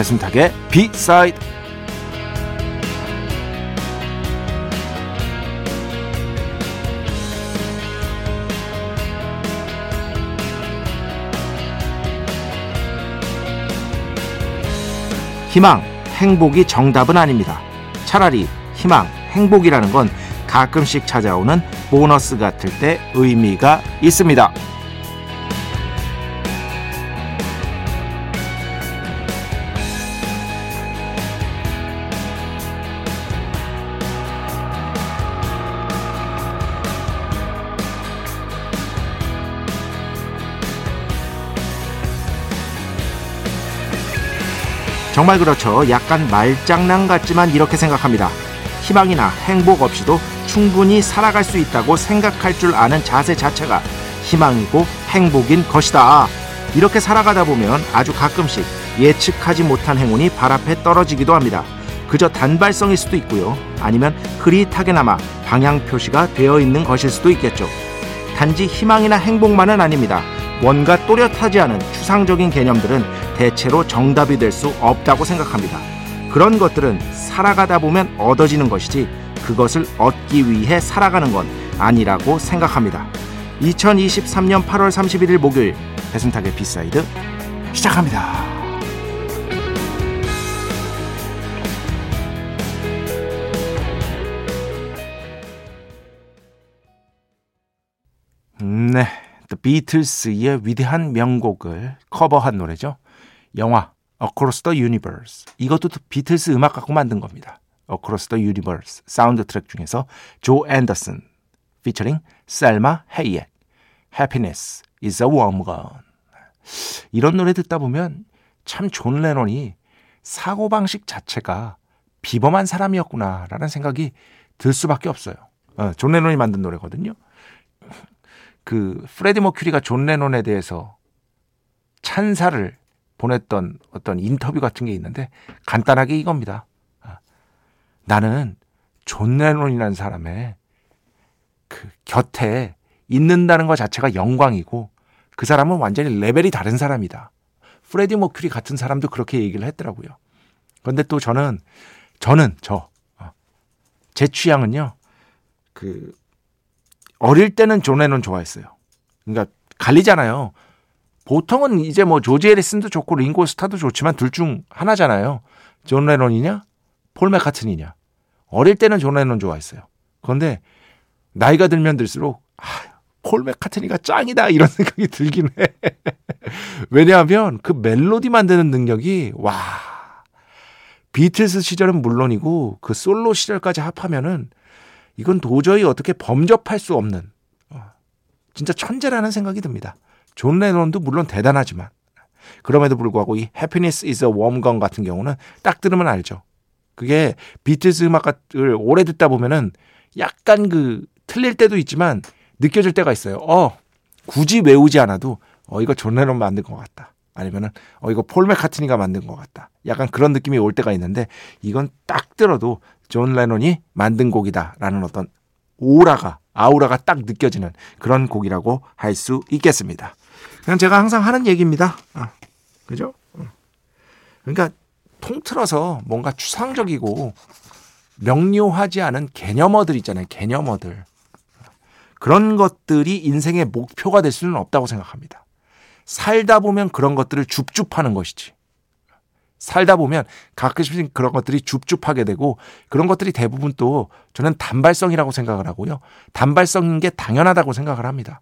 배순탁의 비사이드 희망, 행복이 정답은 아닙니다. 차라리 희망, 행복이라는 건 가끔씩 찾아오는 보너스 같을 때 의미가 있습니다. 정말 그렇죠. 약간 말장난 같지만 이렇게 생각합니다. 희망이나 행복 없이도 충분히 살아갈 수 있다고 생각할 줄 아는 자세 자체가 희망이고 행복인 것이다. 이렇게 살아가다 보면 아주 가끔씩 예측하지 못한 행운이 발 앞에 떨어지기도 합니다. 그저 단발성일 수도 있고요. 아니면 흐릿하게나마 방향 표시가 되어 있는 것일 수도 있겠죠. 단지 희망이나 행복만은 아닙니다. 뭔가 또렷하지 않은 추상적인 개념들은 대체로 정답이 될 수 없다고 생각합니다. 그런 것들은 살아가다 보면 얻어지는 것이지 그것을 얻기 위해 살아가는 건 아니라고 생각합니다. 2023년 8월 31일 목요일 배순탁의 B side 시작합니다. 네, The Beatles의 위대한 명곡을 커버한 노래죠. 영화 Across the Universe. 이것도 비틀스 음악 갖고 만든 겁니다. Across the Universe 사운드 트랙 중에서 조 앤더슨 피처링 셀마 헤이엑 Happiness is a warm gun. 이런 노래 듣다 보면 참 존 레논이 사고방식 자체가 비범한 사람이었구나라는 생각이 들 수밖에 없어요. 어, 존 레논이 만든 노래거든요. 그 프레디 머큐리가 존 레논에 대해서 찬사를 보냈던 어떤 인터뷰 같은 게 있는데 간단하게 이겁니다. 아, 나는 존 레논이라는 사람의 그 곁에 있는다는 것 자체가 영광이고 그 사람은 완전히 레벨이 다른 사람이다. 프레디 머큐리 같은 사람도 그렇게 얘기를 했더라고요. 그런데 또 저는 저는 저제 어, 취향은요. 그 어릴 때는 존 레논 좋아했어요. 그러니까 갈리잖아요. 보통은 이제 뭐 조지 해리슨도 좋고 링고 스타도 좋지만 둘 중 하나잖아요. 존 레논이냐 폴 맥카트니냐. 어릴 때는 존 레논 좋아했어요. 그런데 나이가 들면 들수록 아, 폴 맥카트니가 짱이다 이런 생각이 들긴 해. 왜냐하면 그 멜로디 만드는 능력이 와 비틀스 시절은 물론이고 그 솔로 시절까지 합하면은 이건 도저히 어떻게 범접할 수 없는 어, 진짜 천재라는 생각이 듭니다. 존 레논도 물론 대단하지만 그럼에도 불구하고 이 a warm gun 같은 경우는 딱 들으면 알죠. 그게 비틀즈 음악을 오래 듣다 보면은 약간 그 틀릴 때도 있지만 느껴질 때가 있어요. 어, 굳이 외우지 않아도 어, 이거 존 레논 만든 것 같다. 아니면은 어, 이거 폴 맥카트니가 만든 것 같다. 약간 그런 느낌이 올 때가 있는데 이건 딱 들어도 존 레논이 만든 곡이다라는 어떤 오라가 아우라가 딱 느껴지는 그런 곡이라고 할 수 있겠습니다. 그냥 제가 항상 하는 얘기입니다. 아, 그죠? 어. 그러니까 통틀어서 뭔가 추상적이고 명료하지 않은 개념어들 있잖아요. 개념어들. 그런 것들이 인생의 목표가 될 수는 없다고 생각합니다. 살다 보면 그런 것들을 줍줍하는 것이지. 살다 보면 가끔씩 그런 것들이 줍줍하게 되고 그런 것들이 대부분 또 저는 단발성이라고 생각을 하고요. 단발성인 게 당연하다고 생각을 합니다.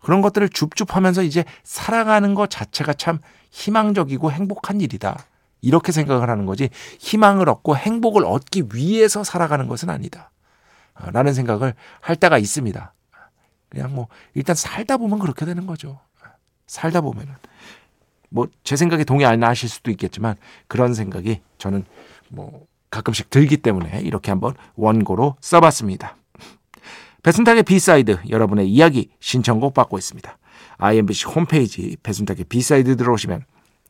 그런 것들을 줍줍하면서 이제 살아가는 것 자체가 참 희망적이고 행복한 일이다. 이렇게 생각을 하는 거지 희망을 얻고 행복을 얻기 위해서 살아가는 것은 아니다. 어, 라는 생각을 할 때가 있습니다. 그냥 뭐 일단 살다 보면 그렇게 되는 거죠. 살다 보면은 뭐 제 생각에 동의 안 하실 수도 있겠지만 그런 생각이 저는 뭐 가끔씩 들기 때문에 이렇게 한번 원고로 써봤습니다. 배순탁의 B side 여러분의 이야기 신청곡 받고 있습니다. IMBC 홈페이지 배순탁의 B side 들어오시면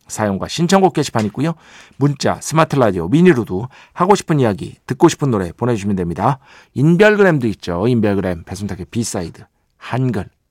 사연과 신청곡 게시판 있고요. 문자, 스마트 라디오, 미니로도 하고 싶은 이야기, 듣고 싶은 노래 보내주시면 됩니다. 인별그램도 있죠. 인별그램 배순탁의 B side 한글,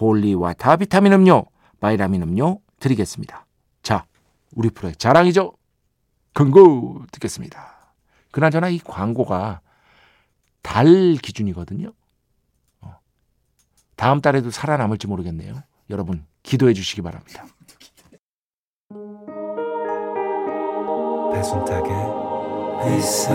holy water 비타민 음료 바이라민 음료 드리겠습니다. 자 우리 프로의 자랑이죠. 광고 듣겠습니다. 그나저나 이 광고가 달 기준이거든요. 어. 다음 달에도 살아남을지 모르겠네요. 여러분 기도해 주시기 바랍니다. 배순탁의 회사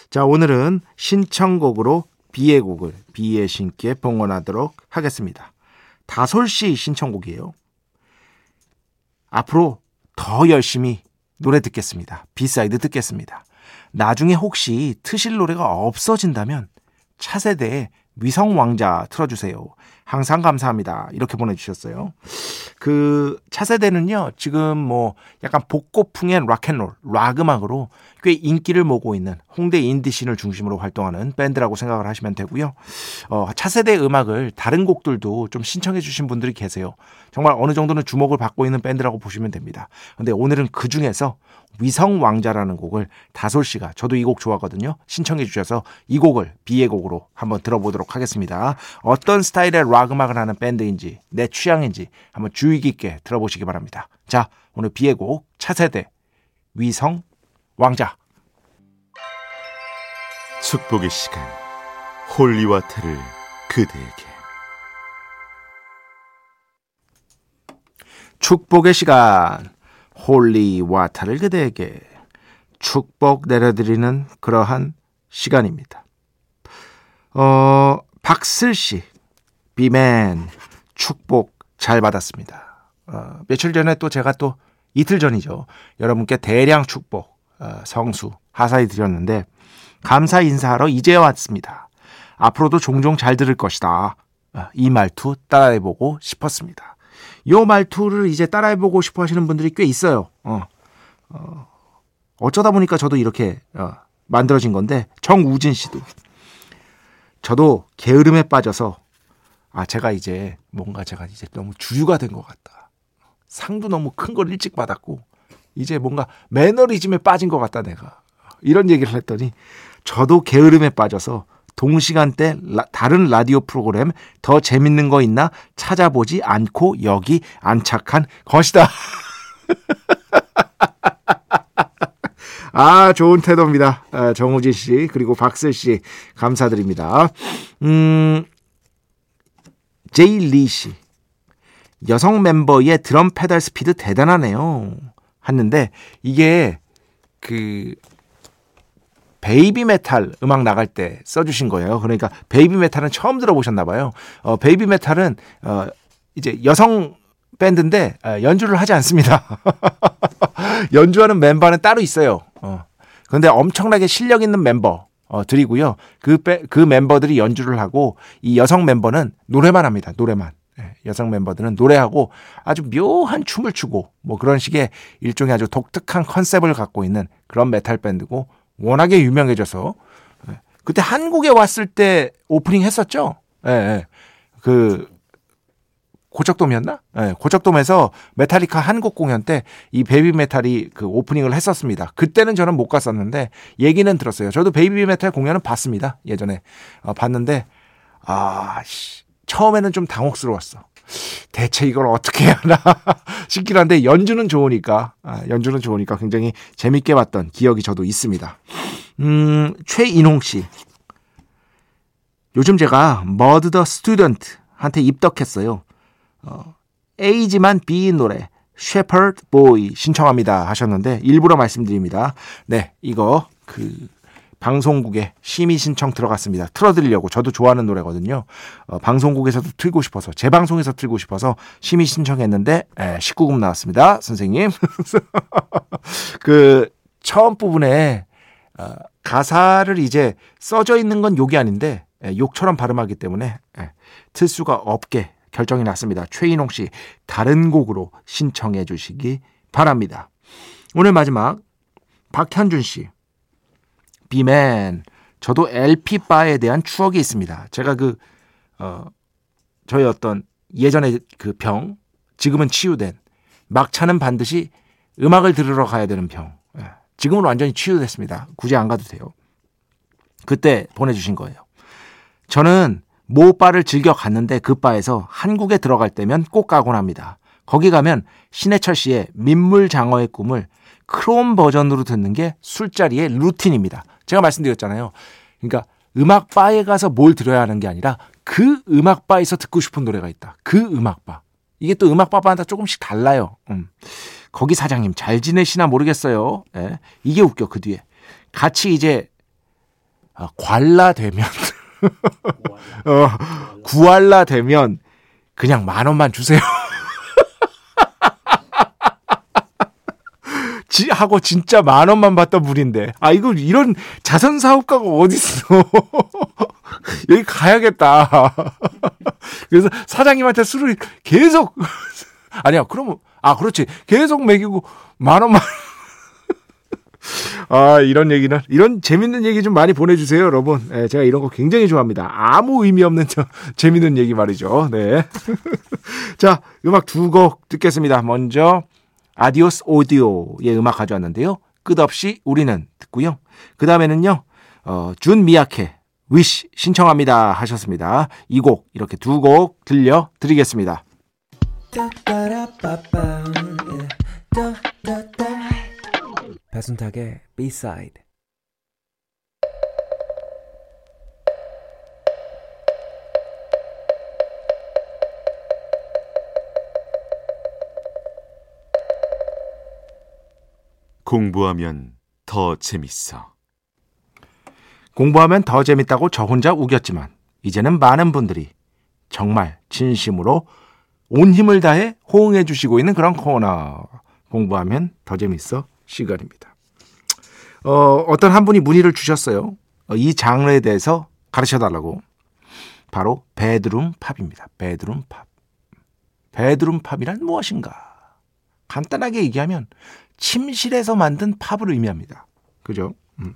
자, 오늘은 신청곡으로 비의 곡을 비의 신께 봉헌하도록 하겠습니다. 다솔씨 신청곡이에요. 앞으로 더 열심히 노래 듣겠습니다. B side 듣겠습니다. 나중에 혹시 트실 노래가 없어진다면 차세대의 위성왕자 틀어주세요. 항상 감사합니다. 이렇게 보내주셨어요. 그 차세대는요, 지금 뭐 약간 복고풍의 rock and roll, 락 음악으로 꽤 인기를 모으고 있는 홍대 인디씬을 중심으로 활동하는 밴드라고 생각을 하시면 되고요. 어, 차세대 음악을 다른 곡들도 좀 신청해 주신 분들이 계세요. 정말 어느 정도는 주목을 받고 있는 밴드라고 보시면 됩니다. 근데 오늘은 그 중에서 위성 왕자라는 곡을 다솔 씨가 저도 이 곡 좋아하거든요. 신청해 주셔서 이 곡을 비의 곡으로 한번 들어보도록 하겠습니다. 어떤 스타일의 락 음악을 하는 밴드인지 내 취향인지 한번 주의 깊게 들어보시기 바랍니다. 자, 오늘 비의 곡 차세대 위성 왕자 축복의 시간 holy water를 그대에게 축복의 시간 holy water를 그대에게 축복 내려드리는 그러한 시간입니다. 어, 박슬 씨 비맨 축복 잘 받았습니다. 어, 며칠 전에 또 제가 또 이틀 전이죠. 여러분께 대량 축복 어, 성수 하사해 드렸는데 감사 인사하러 이제 왔습니다. 앞으로도 종종 잘 들을 것이다. 어, 이 말투 따라해보고 싶었습니다. 요 말투를 이제 따라해보고 싶어 하시는 분들이 꽤 있어요. 어, 어, 어쩌다 보니까 저도 이렇게 어, 만들어진 건데 정우진 씨도 저도 게으름에 빠져서 아 제가 이제 뭔가 제가 이제 너무 주유가 된 것 같다. 상도 너무 큰 걸 일찍 받았고 이제 뭔가 매너리즘에 빠진 것 같다 내가 이런 얘기를 했더니 저도 게으름에 빠져서 동시간대 라, 다른 라디오 프로그램 더 재밌는 거 있나 찾아보지 않고 여기 안착한 것이다. 아, 좋은 태도입니다. 아, 정우진 씨, 그리고 박슬 씨, 감사드립니다. 음, 제이 리 씨. 여성 멤버의 드럼 페달 스피드 대단하네요. 했는데, 이게, 그, Babymetal 음악 나갈 때 써주신 거예요. 그러니까 Babymetal은 처음 들어보셨나 봐요. 어, Babymetal은 어, 이제 여성 밴드인데 어, 연주를 하지 않습니다. 연주하는 멤버는 따로 있어요. 어. 그런데 엄청나게 실력 있는 멤버 어, 들이고요. 그, 그 멤버들이 연주를 하고 이 여성 멤버는 노래만 합니다. 노래만. 여성 멤버들은 노래하고 아주 묘한 춤을 추고 뭐 그런 식의 일종의 아주 독특한 컨셉을 갖고 있는 그런 메탈 밴드고 워낙에 유명해져서 예. 그때 한국에 왔을 때 오프닝 했었죠. 예, 예. 그 고척돔이었나? 네, 고척돔에서 메탈리카 한국 공연 때 이 Babymetal이 그 오프닝을 했었습니다. 그때는 저는 못 갔었는데 얘기는 들었어요. 저도 Babymetal 공연은 봤습니다. 예전에 어, 봤는데 아 씨, 처음에는 좀 당혹스러웠어. 대체 이걸 어떻게 하나 싶긴 한데 연주는 좋으니까 아, 연주는 좋으니까 굉장히 재밌게 봤던 기억이 저도 있습니다. 음, 최인홍 씨. 요즘 제가 Mudd the Student 한테 입덕했어요. 어, A지만 B인 노래 Shepherd Boy 신청합니다 하셨는데 일부러 말씀드립니다. 네, 이거 그 방송국에 심의 신청 들어갔습니다. 틀어드리려고 저도 좋아하는 노래거든요. 어, 방송국에서도 틀고 싶어서 제 방송에서 틀고 싶어서 심의 신청했는데 에, 19금 나왔습니다, 선생님. 그 처음 부분에 어, 가사를 이제 써져 있는 건 욕이 아닌데 에, 욕처럼 발음하기 때문에 에, 틀 수가 없게 결정이 났습니다. 최인홍 씨 다른 곡으로 신청해 주시기 바랍니다. 오늘 마지막 박현준 씨 비맨 저도 LP 바에 대한 추억이 있습니다. 제가 그 어, 저희 어떤 예전에 그 병 지금은 치유된 막차는 반드시 음악을 들으러 가야 되는 병 예, 지금은 완전히 치유됐습니다. 굳이 안 가도 돼요. 그때 보내주신 거예요. 저는 모 바를 즐겨 갔는데 그 바에서 한국에 들어갈 때면 꼭 가곤 합니다. 거기 가면 신해철 씨의 민물장어의 꿈을 크롬 버전으로 듣는 게 술자리의 루틴입니다. 제가 말씀드렸잖아요. 그러니까 음악 바에 가서 뭘 들어야 하는 게 아니라 그 음악 바에서 듣고 싶은 노래가 있다. 그 음악 바. 이게 또 음악 바마다 조금씩 달라요. 음. 거기 사장님 잘 지내시나 모르겠어요. 예. 이게 웃겨 그 뒤에 같이 이제 아, 관라 되면 어, 구할라 되면 그냥 만 원만 주세요. 지, 하고 진짜 만 원만 받던 분인데. 아, 이거 이런 자선 사업가가 어딨어. 여기 가야겠다. 그래서 사장님한테 술을 계속 아니야. 그러면 아, 그렇지. 계속 먹이고 만 원만 아, 이런 얘기는, 이런 재밌는 얘기 좀 많이 보내주세요, 여러분. 네, 제가 이런 거 굉장히 좋아합니다. 아무 의미 없는 저, 재밌는 얘기 말이죠. 네. 자, 음악 두 곡 듣겠습니다. 먼저, 아디오스 오디오의 음악 가져왔는데요. 끝없이 우리는 듣고요. 그 다음에는요, 어, 준 미야케, 위시 신청합니다 하셨습니다. 이 곡, 이렇게 두 곡 들려드리겠습니다. 배순탁의 B-side 공부하면 더 재밌어. 공부하면 더 재밌다고 저 혼자 우겼지만 이제는 많은 분들이 정말 진심으로 온 힘을 다해 호응해 주시고 있는 그런 코너. 공부하면 더 재밌어. 시간입니다. 어, 어떤 한 분이 문의를 주셨어요. 어, 이 장르에 대해서 가르쳐 달라고. 바로 베드룸 팝입니다. 베드룸 팝. bedroom pop이란 무엇인가? 간단하게 얘기하면 침실에서 만든 팝을 의미합니다. 그죠? 음.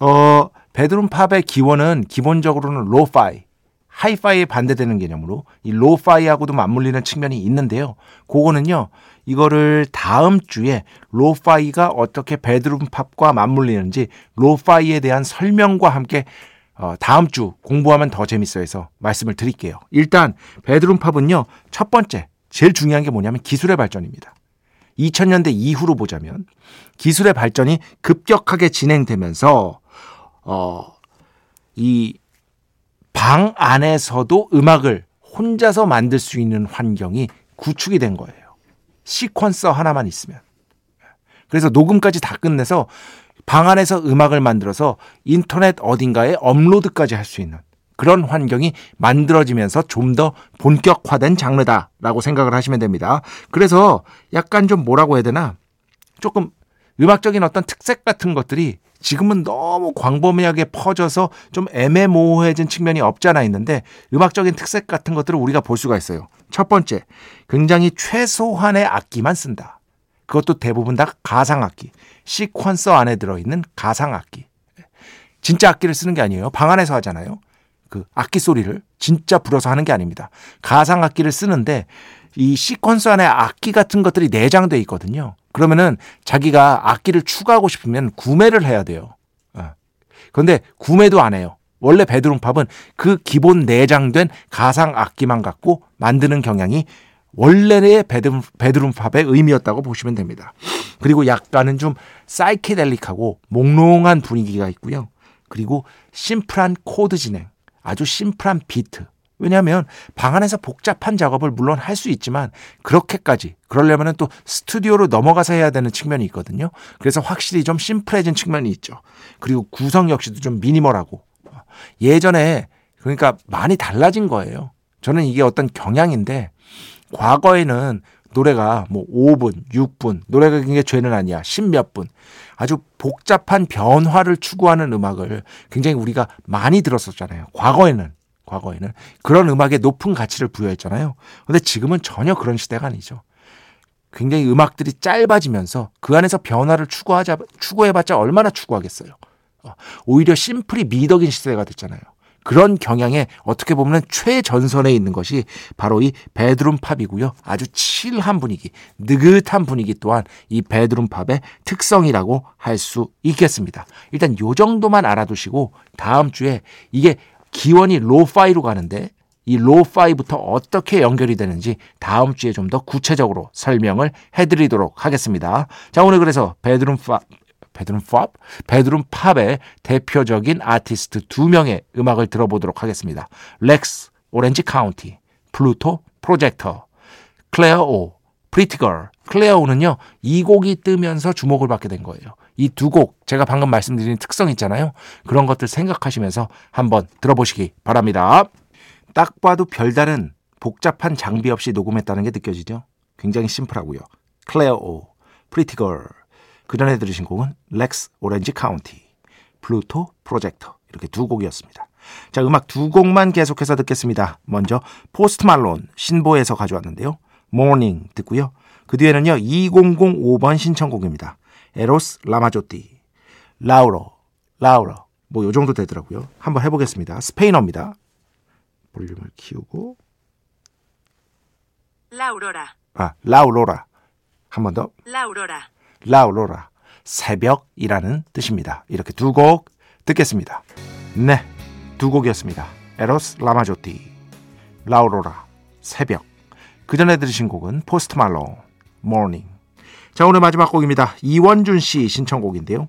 어, bedroom pop의 기원은 기본적으로는 lo-fi, 하이파이에 반대되는 개념으로 이 lo-fi하고도 맞물리는 측면이 있는데요. 그거는요. 이거를 다음 주에 lo-fi가 어떻게 bedroom pop과 맞물리는지 lo-fi에 대한 설명과 함께 어, 다음 주 공부하면 더 재밌어 해서 말씀을 드릴게요. 일단 베드룸 팝은요. 첫 번째 제일 중요한 게 뭐냐면 기술의 발전입니다. 2000년대 이후로 보자면 기술의 발전이 급격하게 진행되면서 어, 이 방 안에서도 음악을 혼자서 만들 수 있는 환경이 구축이 된 거예요. 시퀀서 하나만 있으면. 그래서 녹음까지 다 끝내서 방 안에서 음악을 만들어서 인터넷 어딘가에 업로드까지 할 수 있는 그런 환경이 만들어지면서 좀 더 본격화된 장르다라고 생각을 하시면 됩니다. 그래서 약간 좀 뭐라고 해야 되나 조금 음악적인 어떤 특색 같은 것들이 지금은 너무 광범위하게 퍼져서 좀 애매모호해진 측면이 없지 않아 있는데 음악적인 특색 같은 것들을 우리가 볼 수가 있어요. 첫 번째, 굉장히 최소한의 악기만 쓴다. 그것도 대부분 다 가상악기. 시퀀서 안에 들어있는 가상악기. 진짜 악기를 쓰는 게 아니에요. 방 안에서 하잖아요. 그 악기 소리를 진짜 불어서 하는 게 아닙니다. 가상악기를 쓰는데 이 시퀀서 안에 악기 같은 것들이 내장돼 있거든요. 그러면은 자기가 악기를 추가하고 싶으면 구매를 해야 돼요. 어. 그런데 구매도 안 해요. 원래 베드룸 팝은 그 기본 내장된 가상 악기만 갖고 만드는 경향이 원래의 베드룸, 베드룸 팝의 의미였다고 보시면 됩니다. 그리고 약간은 좀 사이케델릭하고 몽롱한 분위기가 있고요. 그리고 심플한 코드 진행, 아주 심플한 비트. 왜냐하면 방 안에서 복잡한 작업을 물론 할 수 있지만 그렇게까지 그러려면 또 스튜디오로 넘어가서 해야 되는 측면이 있거든요. 그래서 확실히 좀 심플해진 측면이 있죠. 그리고 구성 역시도 좀 미니멀하고 예전에 그러니까 많이 달라진 거예요. 저는 이게 어떤 경향인데 과거에는 노래가 뭐 5분, 6분, 노래가 굉장히 죄는 아니야. 10몇 분. 아주 복잡한 변화를 추구하는 음악을 굉장히 우리가 많이 들었었잖아요. 과거에는. 과거에는. 그런 음악에 높은 가치를 부여했잖아요. 근데 지금은 전혀 그런 시대가 아니죠. 굉장히 음악들이 짧아지면서 그 안에서 변화를 추구하자, 추구해봤자 얼마나 추구하겠어요. 어, 오히려 심플이 미덕인 시대가 됐잖아요. 그런 경향에 어떻게 보면 최전선에 있는 것이 바로 이 bedroom pop이고요. 아주 chill한 분위기, 느긋한 분위기 또한 이 bedroom pop의 특성이라고 할 수 있겠습니다. 일단 요 정도만 알아두시고 다음 주에 이게 기원이 lo-fi로 가는데 이 lo-fi부터 어떻게 연결이 되는지 다음 주에 좀 더 구체적으로 설명을 해드리도록 하겠습니다. 자, 오늘 그래서 bedroom pop, bedroom pop? bedroom pop의 대표적인 아티스트 두 명의 음악을 들어보도록 하겠습니다. Rex Orange County, Pluto Projector, Clairo, Pretty Girl. Clairo는요, 이 곡이 뜨면서 주목을 받게 된 거예요. 이 두 곡, 제가 방금 말씀드린 특성 있잖아요. 그런 것들 생각하시면서 한번 들어보시기 바랍니다. 딱 봐도 별다른 복잡한 장비 없이 녹음했다는 게 느껴지죠? 굉장히 심플하고요. Clairo, Pretty Girl. 그 전에 들으신 곡은 Rex Orange County, Pluto Projector 이렇게 두 곡이었습니다. 자, 음악 두 곡만 계속해서 듣겠습니다. 먼저 Post Malone 신보에서 가져왔는데요. Mourning 듣고요. 그 뒤에는요. 2005번 신청곡입니다. Eros Ramazzotti, L'Aurora, L'Aurora 뭐 요 정도 되더라고요. 한번 해보겠습니다. 스페인어입니다. 볼륨을 키우고 L'Aurora, 아 L'Aurora 한 번 더. L'Aurora. L'Aurora 새벽이라는 뜻입니다. 이렇게 두 곡 듣겠습니다. 네, 두 곡이었습니다. Eros Ramazzotti, L'Aurora 새벽. 그 전에 들으신 곡은 Post Malone Mourning. 자 오늘 마지막 곡입니다. 이원준 씨 신청곡인데요.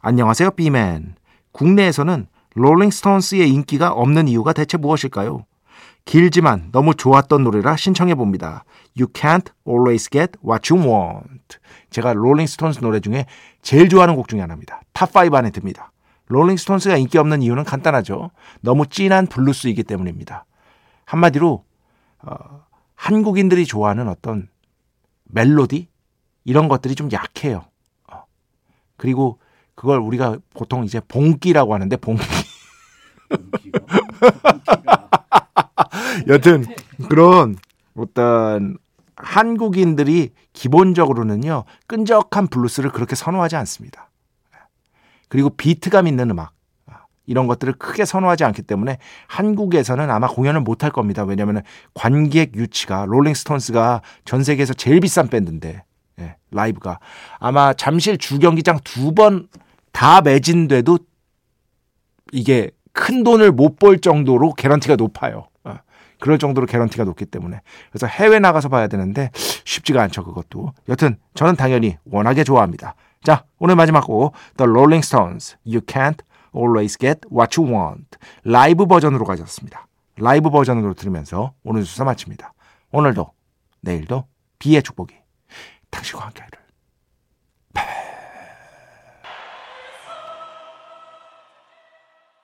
안녕하세요 비맨. 국내에서는 롤링스톤스의 인기가 없는 이유가 대체 무엇일까요? 길지만 너무 좋았던 노래라 신청해 봅니다. You can't always get what you want. 제가 롤링스톤스 노래 중에 제일 좋아하는 곡 중에 하나입니다. 탑5 안에 듭니다. 롤링스톤스가 인기 없는 이유는 간단하죠. 너무 진한 블루스이기 때문입니다. 한마디로 어, 한국인들이 좋아하는 어떤 멜로디 이런 것들이 좀 약해요. 어. 그리고 그걸 우리가 보통 이제 뽕끼라고 하는데 뽕끼. 여튼 그런 어떤 한국인들이 기본적으로는요 끈적한 블루스를 그렇게 선호하지 않습니다. 그리고 비트감 있는 음악 이런 것들을 크게 선호하지 않기 때문에 한국에서는 아마 공연을 못 할 겁니다. 왜냐하면 관객 유치가 롤링스톤스가 전 세계에서 제일 비싼 밴드인데 예, 라이브가 아마 잠실 주경기장 두 번 다 매진돼도 이게 큰 돈을 못 벌 정도로 개런티가 높아요. 어, 그럴 정도로 개런티가 높기 때문에 그래서 해외 나가서 봐야 되는데 쉽지가 않죠 그것도. 여튼 저는 당연히 워낙에 좋아합니다. 자 오늘 마지막 곡 The Rolling Stones You Can't Always Get What You Want 라이브 버전으로 가졌습니다. 라이브 버전으로 들으면서 오늘 수사 마칩니다. 오늘도 내일도 비의 축복이 당신과 함께 하기를.